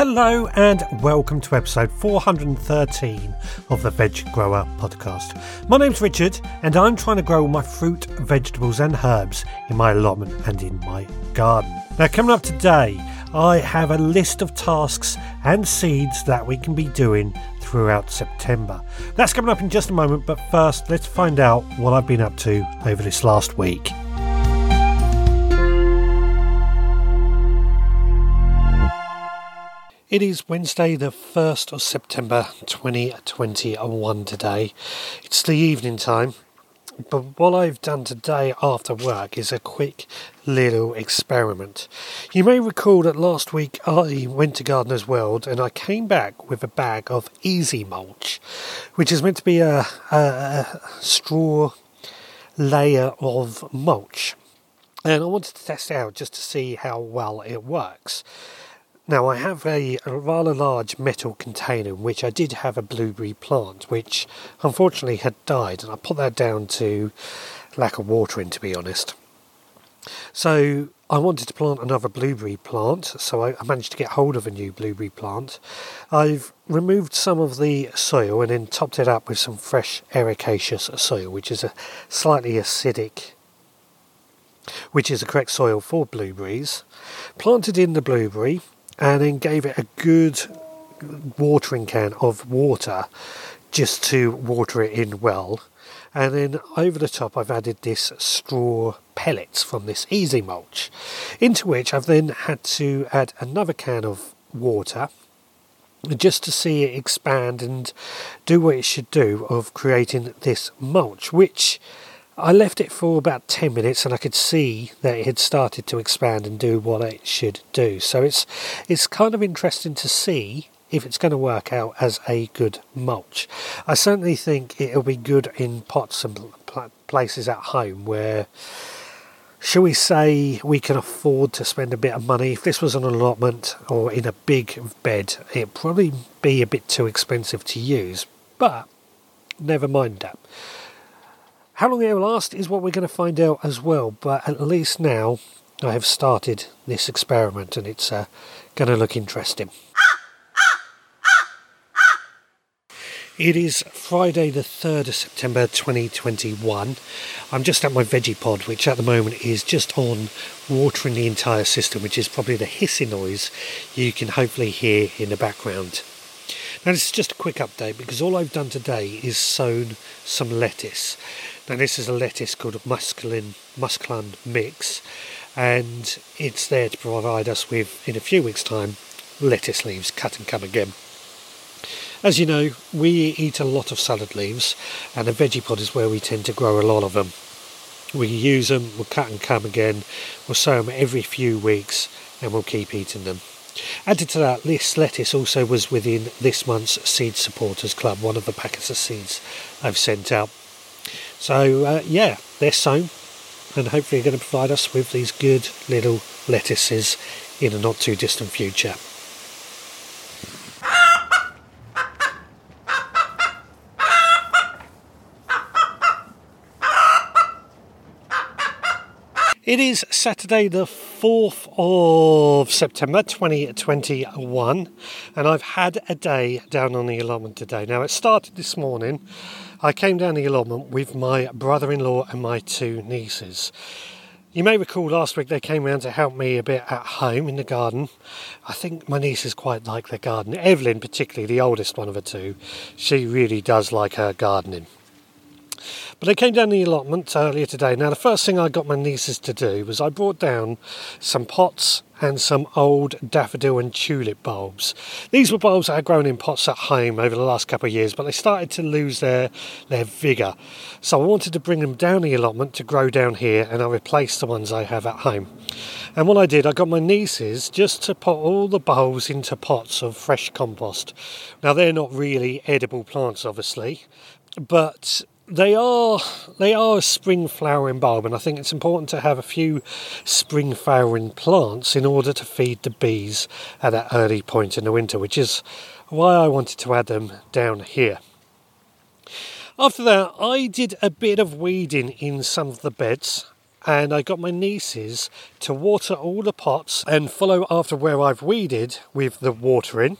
Hello and welcome to episode 413 of the Veg Grower podcast. My name's Richard and I'm trying to grow my fruit, vegetables, and herbs in my allotment and in my garden. Now, coming up today, I have a list of tasks and seeds that we can be doing throughout September. That's coming up in just a moment, but first, let's find out what I've been up to over this last week. It is Wednesday, the 1st of September 2021 today. It's the evening time, but what I've done today after work is a quick little experiment. You may recall that last week I went to Gardener's World and I came back with a bag of Easy Mulch, which is meant to be a, a, straw layer of mulch. And I wanted to test it out just to see how well it works. Now I have a, a, rather large metal container in which I did have a blueberry plant which unfortunately had died and I put that down to lack of watering to be honest. So I wanted to plant another blueberry plant so I, I managed to get hold of a new blueberry plant. I've removed some of the soil and then topped it up with some fresh ericaceous soil which is a slightly acidic which is the correct soil for blueberries. Planted in the blueberry and then gave it a good watering can of water just to water it in well. And then over the top, I've added this straw pellets from this easy mulch, into which I've then had to add another can of water just to see it expand and do what it should do of creating this mulch, which I left it for about 10 minutes and I could see that it had started to expand and do what it should do. So it's it's kind of interesting to see if it's going to work out as a good mulch. I certainly think it'll be good in pots and places at home where shall we say we can afford to spend a bit of money. If this was an allotment or in a big bed, it'd probably be a bit too expensive to use. But never mind that. How long it will last is what we're going to find out as well, but at least now I have started this experiment and it's uh, going to look interesting. It is Friday, the 3rd of September 2021. I'm just at my veggie pod, which at the moment is just on watering the entire system, which is probably the hissing noise you can hopefully hear in the background. Now, this is just a quick update because all I've done today is sown some lettuce. Now this is a lettuce called a musclin, musclan mix and it's there to provide us with, in a few weeks time, lettuce leaves, cut and come again. As you know, we eat a lot of salad leaves and a veggie pod is where we tend to grow a lot of them. We use them, we'll cut and come again, we'll sow them every few weeks and we'll keep eating them. Added to that, this lettuce also was within this month's Seed Supporters Club, one of the packets of seeds I've sent out. So uh, yeah, they're sown and hopefully going to provide us with these good little lettuces in a not too distant future. It is Saturday, the 4th of September 2021, and I've had a day down on the allotment today. Now, it started this morning I came down the allotment with my brother in law and my two nieces. You may recall last week they came round to help me a bit at home in the garden. I think my nieces quite like their garden. Evelyn, particularly, the oldest one of the two, she really does like her gardening. But I came down the allotment earlier today. Now, the first thing I got my nieces to do was I brought down some pots and some old daffodil and tulip bulbs. These were bulbs that had grown in pots at home over the last couple of years, but they started to lose their, their vigour. So I wanted to bring them down the allotment to grow down here, and I replaced the ones I have at home. And what I did, I got my nieces just to put all the bulbs into pots of fresh compost. Now, they're not really edible plants, obviously, but they are they are a spring flowering bulb, and I think it's important to have a few spring flowering plants in order to feed the bees at that early point in the winter, which is why I wanted to add them down here. After that, I did a bit of weeding in some of the beds. and I got my nieces to water all the pots and follow after where I've weeded with the watering.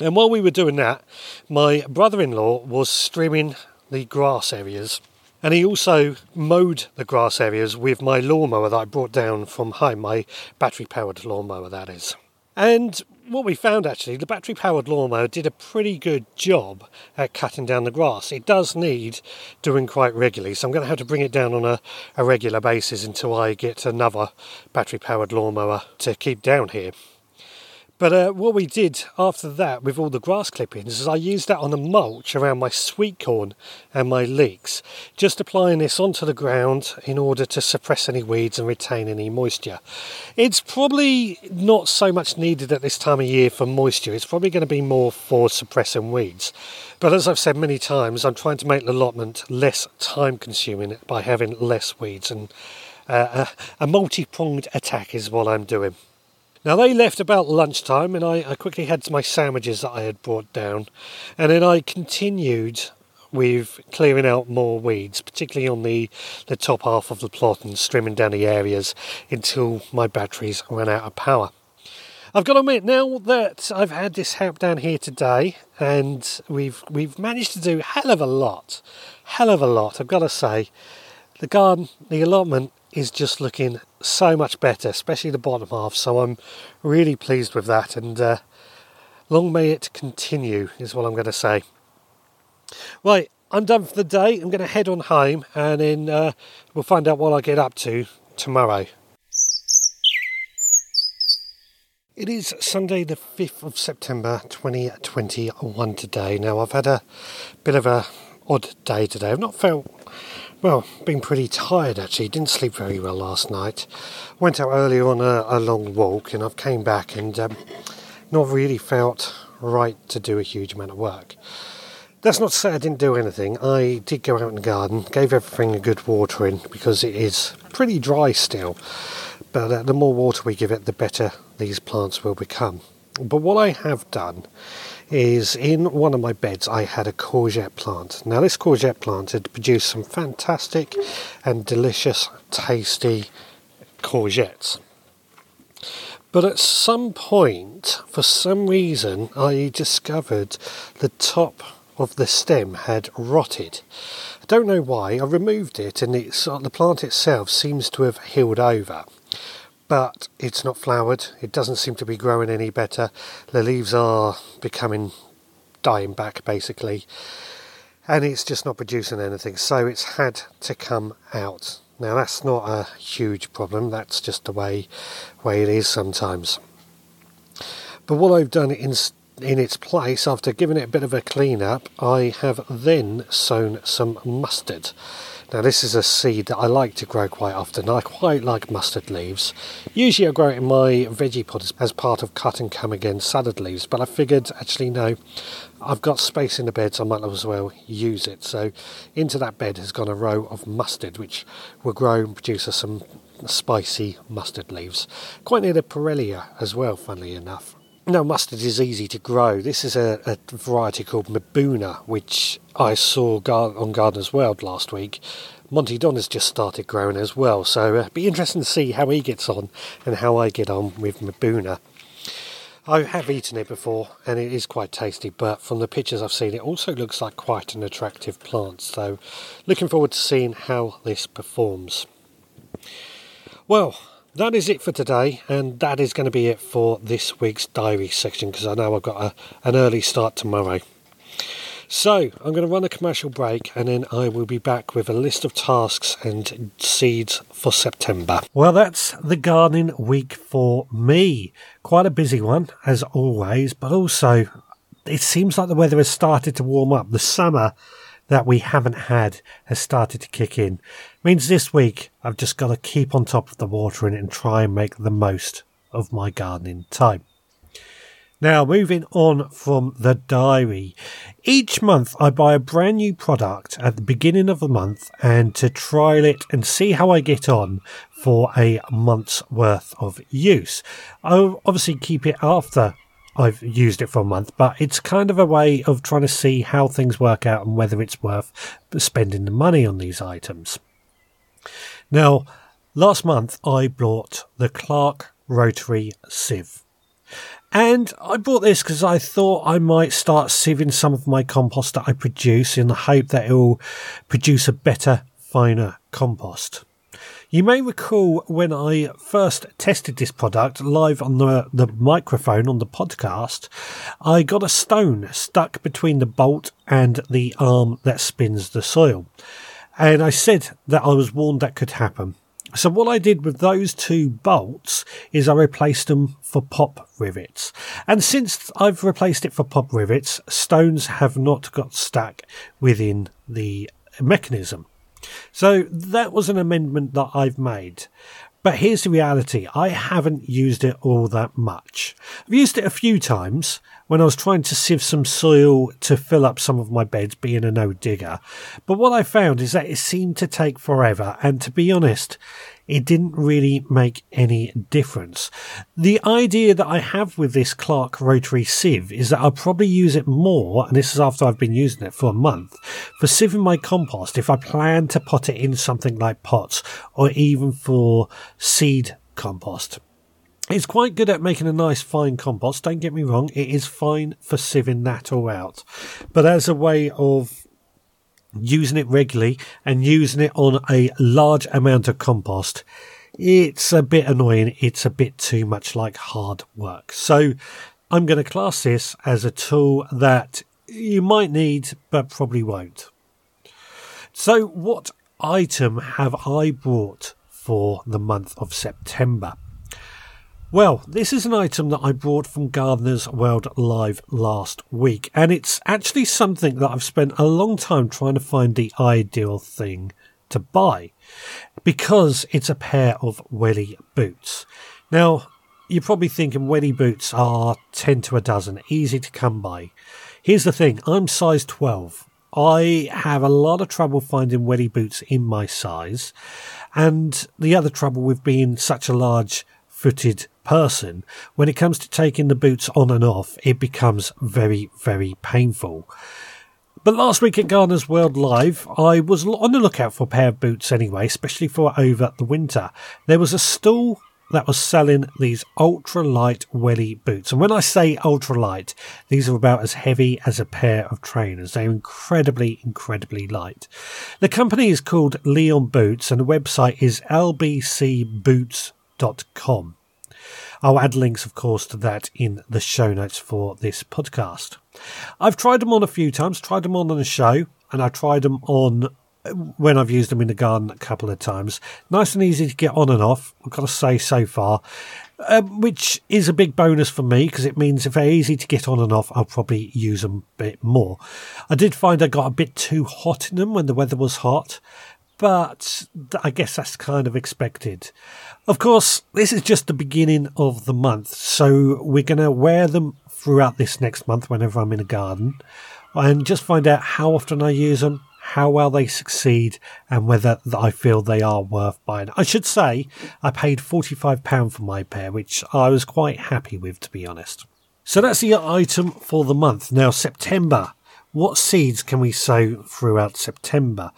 And while we were doing that, my brother in law was trimming the grass areas. And he also mowed the grass areas with my lawnmower that I brought down from home, my battery powered lawnmower, that is. And what we found actually, the battery powered lawnmower did a pretty good job at cutting down the grass. It does need doing quite regularly, so I'm going to have to bring it down on a, a regular basis until I get another battery powered lawnmower to keep down here. But uh, what we did after that with all the grass clippings is I used that on a mulch around my sweet corn and my leeks, just applying this onto the ground in order to suppress any weeds and retain any moisture. It's probably not so much needed at this time of year for moisture, it's probably going to be more for suppressing weeds. But as I've said many times, I'm trying to make the allotment less time consuming by having less weeds, and uh, a, a multi pronged attack is what I'm doing. Now they left about lunchtime, and I, I quickly had my sandwiches that I had brought down, and then I continued with clearing out more weeds, particularly on the, the top half of the plot and trimming down the areas until my batteries ran out of power. I've got to admit now that I've had this help down here today, and we've we've managed to do hell of a lot, hell of a lot. I've got to say, the garden, the allotment is just looking so much better, especially the bottom half. So I'm really pleased with that, and uh, long may it continue, is what I'm going to say. Right, I'm done for the day. I'm going to head on home, and then uh, we'll find out what I get up to tomorrow. It is Sunday, the 5th of September 2021 today. Now, I've had a bit of a odd day today. I've not felt well, been pretty tired actually. Didn't sleep very well last night. Went out earlier on a, a long walk, and I've came back and um, not really felt right to do a huge amount of work. That's not to say I didn't do anything. I did go out in the garden, gave everything a good watering because it is pretty dry still. But uh, the more water we give it, the better these plants will become. But what I have done is in one of my beds I had a courgette plant. Now this courgette plant had produced some fantastic and delicious tasty courgettes. But at some point, for some reason, I discovered the top of the stem had rotted. I don't know why. I removed it, and it's, uh, the plant itself seems to have healed over but it's not flowered. It doesn't seem to be growing any better. The leaves are becoming dying back basically, and it's just not producing anything. So it's had to come out. Now that's not a huge problem. That's just the way way it is sometimes. But what I've done in in its place, after giving it a bit of a clean up, I have then sown some mustard. Now this is a seed that I like to grow quite often. I quite like mustard leaves. Usually I grow it in my veggie pot as part of cut and come again salad leaves, but I figured actually no, I've got space in the bed so I might as well use it. So into that bed has gone a row of mustard which will grow and produce us some spicy mustard leaves. Quite near the Parrelia as well, funnily enough. Now, mustard is easy to grow. This is a, a variety called Mibuna, which I saw on Gardener's World last week. Monty Don has just started growing as well, so it'll uh, be interesting to see how he gets on and how I get on with Mibuna. I have eaten it before and it is quite tasty, but from the pictures I've seen, it also looks like quite an attractive plant. So, looking forward to seeing how this performs. Well, that is it for today, and that is going to be it for this week's diary section because I know I've got a, an early start tomorrow. So, I'm going to run a commercial break and then I will be back with a list of tasks and seeds for September. Well, that's the gardening week for me. Quite a busy one, as always, but also it seems like the weather has started to warm up. The summer that we haven't had has started to kick in. Means this week I've just got to keep on top of the watering and try and make the most of my gardening time. Now, moving on from the diary. Each month I buy a brand new product at the beginning of the month and to trial it and see how I get on for a month's worth of use. I'll obviously keep it after I've used it for a month, but it's kind of a way of trying to see how things work out and whether it's worth spending the money on these items. Now, Last month I bought the Clarke Rotary Sieve. And I bought this because I thought I might start sieving some of my compost that I produce in the hope that it will produce a better, finer compost. You may recall when I first tested this product live on the, the microphone on the podcast, I got a stone stuck between the bolt and the arm that spins the soil. And I said that I was warned that could happen. So what I did with those two bolts is I replaced them for pop rivets. And since I've replaced it for pop rivets, stones have not got stuck within the mechanism. So that was an amendment that I've made. But here's the reality I haven't used it all that much. I've used it a few times when I was trying to sieve some soil to fill up some of my beds, being a no digger. But what I found is that it seemed to take forever, and to be honest, it didn't really make any difference. The idea that I have with this Clarke rotary sieve is that I'll probably use it more, and this is after I've been using it for a month, for sieving my compost if I plan to pot it in something like pots or even for seed compost. It's quite good at making a nice fine compost, don't get me wrong, it is fine for sieving that all out. But as a way of using it regularly and using it on a large amount of compost, it's a bit annoying. It's a bit too much like hard work. So I'm going to class this as a tool that you might need, but probably won't. So, what item have I bought for the month of September? Well, this is an item that I brought from Gardener's World Live last week, and it's actually something that I've spent a long time trying to find the ideal thing to buy because it's a pair of welly boots. Now, you're probably thinking welly boots are 10 to a dozen, easy to come by. Here's the thing I'm size 12. I have a lot of trouble finding welly boots in my size, and the other trouble with being such a large footed person, when it comes to taking the boots on and off, it becomes very, very painful. But last week at Gardener's World Live, I was on the lookout for a pair of boots anyway, especially for over the winter. There was a stall that was selling these ultra light welly boots. And when I say ultra light, these are about as heavy as a pair of trainers. They're incredibly, incredibly light. The company is called Leon Boots and the website is lbcboots.com. I'll add links, of course, to that in the show notes for this podcast. I've tried them on a few times, tried them on on the show, and I tried them on when I've used them in the garden a couple of times. Nice and easy to get on and off, I've got to say so far, um, which is a big bonus for me because it means if they're easy to get on and off, I'll probably use them a bit more. I did find I got a bit too hot in them when the weather was hot, but I guess that's kind of expected. Of course, this is just the beginning of the month, so we're going to wear them throughout this next month whenever I'm in a garden and just find out how often I use them, how well they succeed, and whether I feel they are worth buying. I should say I paid £45 for my pair, which I was quite happy with, to be honest. So that's the item for the month. Now, September. What seeds can we sow throughout September?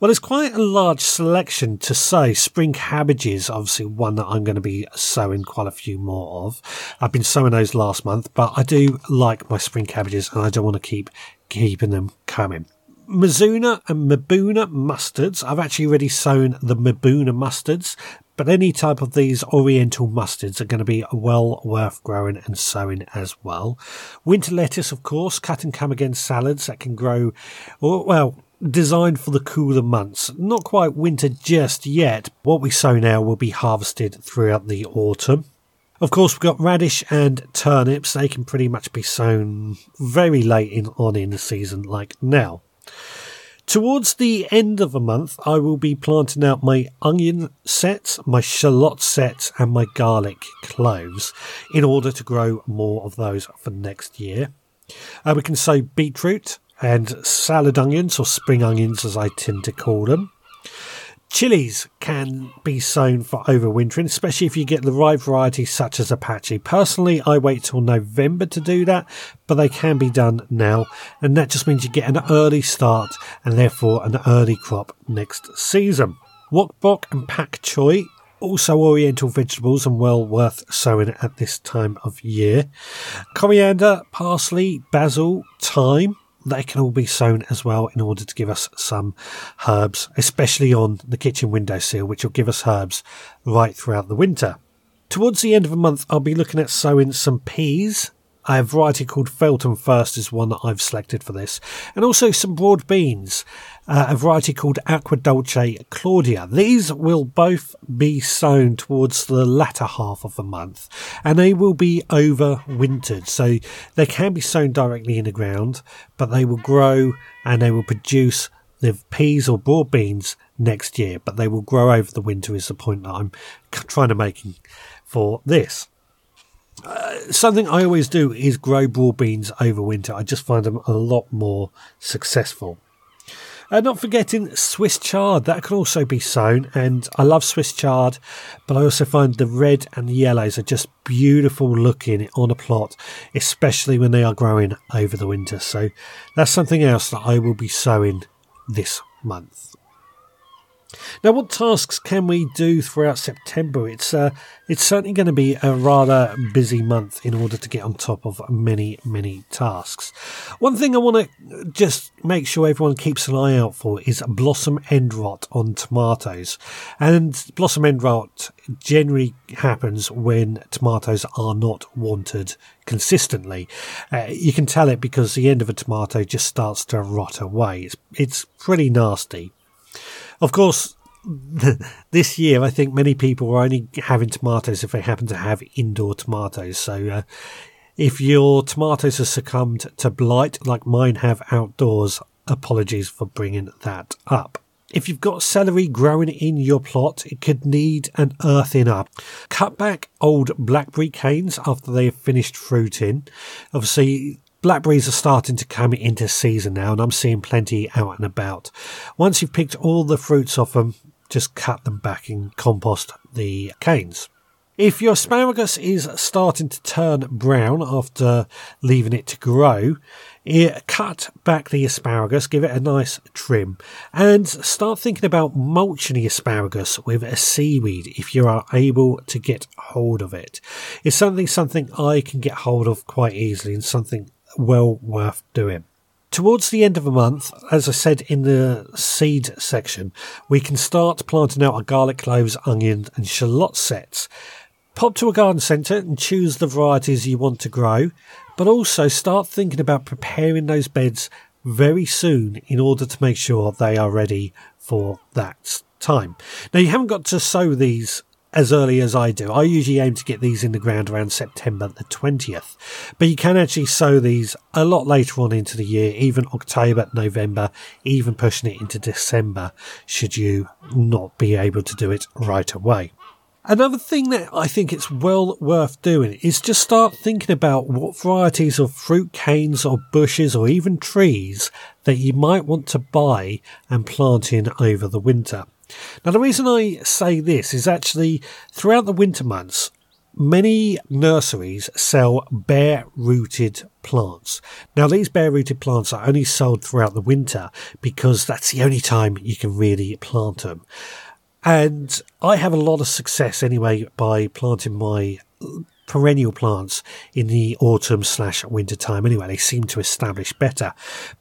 Well, there's quite a large selection to sow. Spring cabbages, obviously one that I'm going to be sowing quite a few more of. I've been sowing those last month, but I do like my spring cabbages and I don't want to keep keeping them coming. Mizuna and Mibuna mustards. I've actually already sown the Mibuna mustards, but any type of these oriental mustards are going to be well worth growing and sowing as well. Winter lettuce, of course, cut and come again salads that can grow, well, designed for the cooler months. Not quite winter just yet. What we sow now will be harvested throughout the autumn. Of course, we've got radish and turnips. They can pretty much be sown very late in on in the season, like now. Towards the end of the month, I will be planting out my onion set, my shallot set, and my garlic cloves in order to grow more of those for next year. Uh, we can sow beetroot and salad onions, or spring onions as I tend to call them. Chilies can be sown for overwintering, especially if you get the right variety such as Apache. Personally, I wait till November to do that, but they can be done now, and that just means you get an early start and therefore an early crop next season. Wok broc and pak choi also oriental vegetables and well worth sowing at this time of year. Coriander, parsley, basil, thyme, they can all be sown as well in order to give us some herbs, especially on the kitchen windowsill, which will give us herbs right throughout the winter. Towards the end of the month, I'll be looking at sowing some peas. A variety called Feltham First is one that I've selected for this, and also some broad beans, uh, a variety called Aquadulce Claudia. These will both be sown towards the latter half of the month, and they will be overwintered. So they can be sown directly in the ground, but they will grow and they will produce the peas or broad beans next year, but they will grow over the winter. Is the point that I'm trying to make for this. Something I always do is grow broad beans over winter. I just find them a lot more successful. Uh, not forgetting Swiss chard, that can also be sown, and I love Swiss chard, but I also find the red and the yellows are just beautiful looking on a plot, especially when they are growing over the winter. So that's something else that I will be sowing this month. Now, what tasks can we do throughout September? It's uh, it's certainly going to be a rather busy month in order to get on top of many many tasks. One thing I want to just make sure everyone keeps an eye out for is blossom end rot on tomatoes, and blossom end rot generally happens when tomatoes are not wanted consistently. Uh, you can tell it because the end of a tomato just starts to rot away. It's it's pretty nasty. Of course, this year I think many people are only having tomatoes if they happen to have indoor tomatoes. So uh, if your tomatoes have succumbed to blight like mine have outdoors, apologies for bringing that up. If you've got celery growing in your plot, it could need an earthing up. Cut back old blackberry canes after they have finished fruiting. Obviously, Blackberries are starting to come into season now, and I'm seeing plenty out and about. Once you've picked all the fruits off them, just cut them back and compost the canes. If your asparagus is starting to turn brown after leaving it to grow, eh, cut back the asparagus, give it a nice trim, and start thinking about mulching the asparagus with a seaweed if you are able to get hold of it. It's something something I can get hold of quite easily and something well worth doing. Towards the end of the month, as I said in the seed section, we can start planting out our garlic cloves, onion, and shallot sets. Pop to a garden centre and choose the varieties you want to grow, but also start thinking about preparing those beds very soon in order to make sure they are ready for that time. Now, you haven't got to sow these as early as I do. I usually aim to get these in the ground around September the 20th, but you can actually sow these a lot later on into the year, even October, November, even pushing it into December, should you not be able to do it right away. Another thing that I think it's well worth doing is just start thinking about what varieties of fruit canes or bushes or even trees that you might want to buy and plant in over the winter. Now, the reason I say this is actually throughout the winter months, many nurseries sell bare rooted plants. Now, these bare rooted plants are only sold throughout the winter because that's the only time you can really plant them. And I have a lot of success anyway by planting my perennial plants in the autumn slash winter time anyway. They seem to establish better.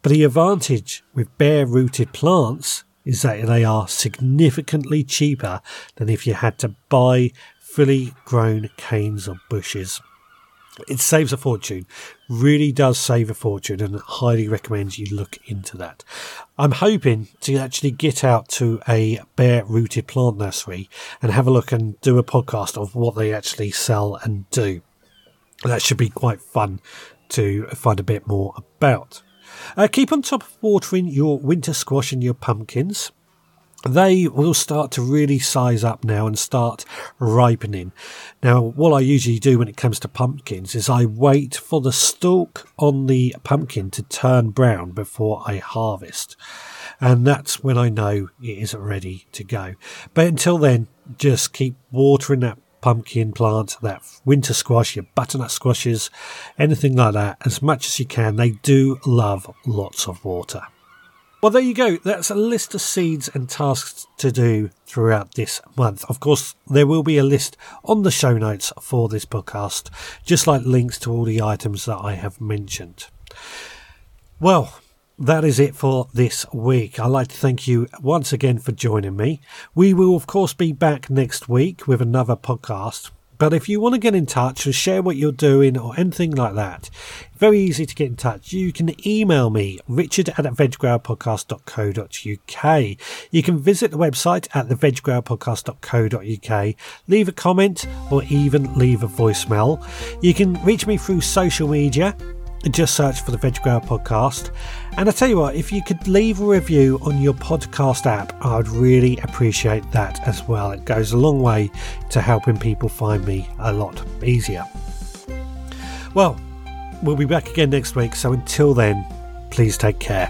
But the advantage with bare rooted plants is that they are significantly cheaper than if you had to buy fully grown canes or bushes. It saves a fortune, really does save a fortune, and highly recommend you look into that. I'm hoping to actually get out to a bare rooted plant nursery and have a look and do a podcast of what they actually sell and do. That should be quite fun to find a bit more about. Uh, keep on top of watering your winter squash and your pumpkins. They will start to really size up now and start ripening. Now, what I usually do when it comes to pumpkins is I wait for the stalk on the pumpkin to turn brown before I harvest. And that's when I know it is ready to go. But until then, just keep watering that pumpkin plant, that winter squash, your butternut squashes, anything like that, as much as you can. They do love lots of water. Well, there you go. That's a list of seeds and tasks to do throughout this month. Of course, there will be a list on the show notes for this podcast, just like links to all the items that I have mentioned. Well, that is it for this week. I'd like to thank you once again for joining me. We will, of course, be back next week with another podcast. But if you want to get in touch and share what you're doing or anything like that, very easy to get in touch. You can email me, richard at veggrowpodcast.co.uk. You can visit the website at theveggrowpodcast.co.uk, leave a comment or even leave a voicemail. You can reach me through social media just search for the Veg Grower podcast. And I tell you what, if you could leave a review on your podcast app, I'd really appreciate that as well. It goes a long way to helping people find me a lot easier. Well, we'll be back again next week, so until then, please take care.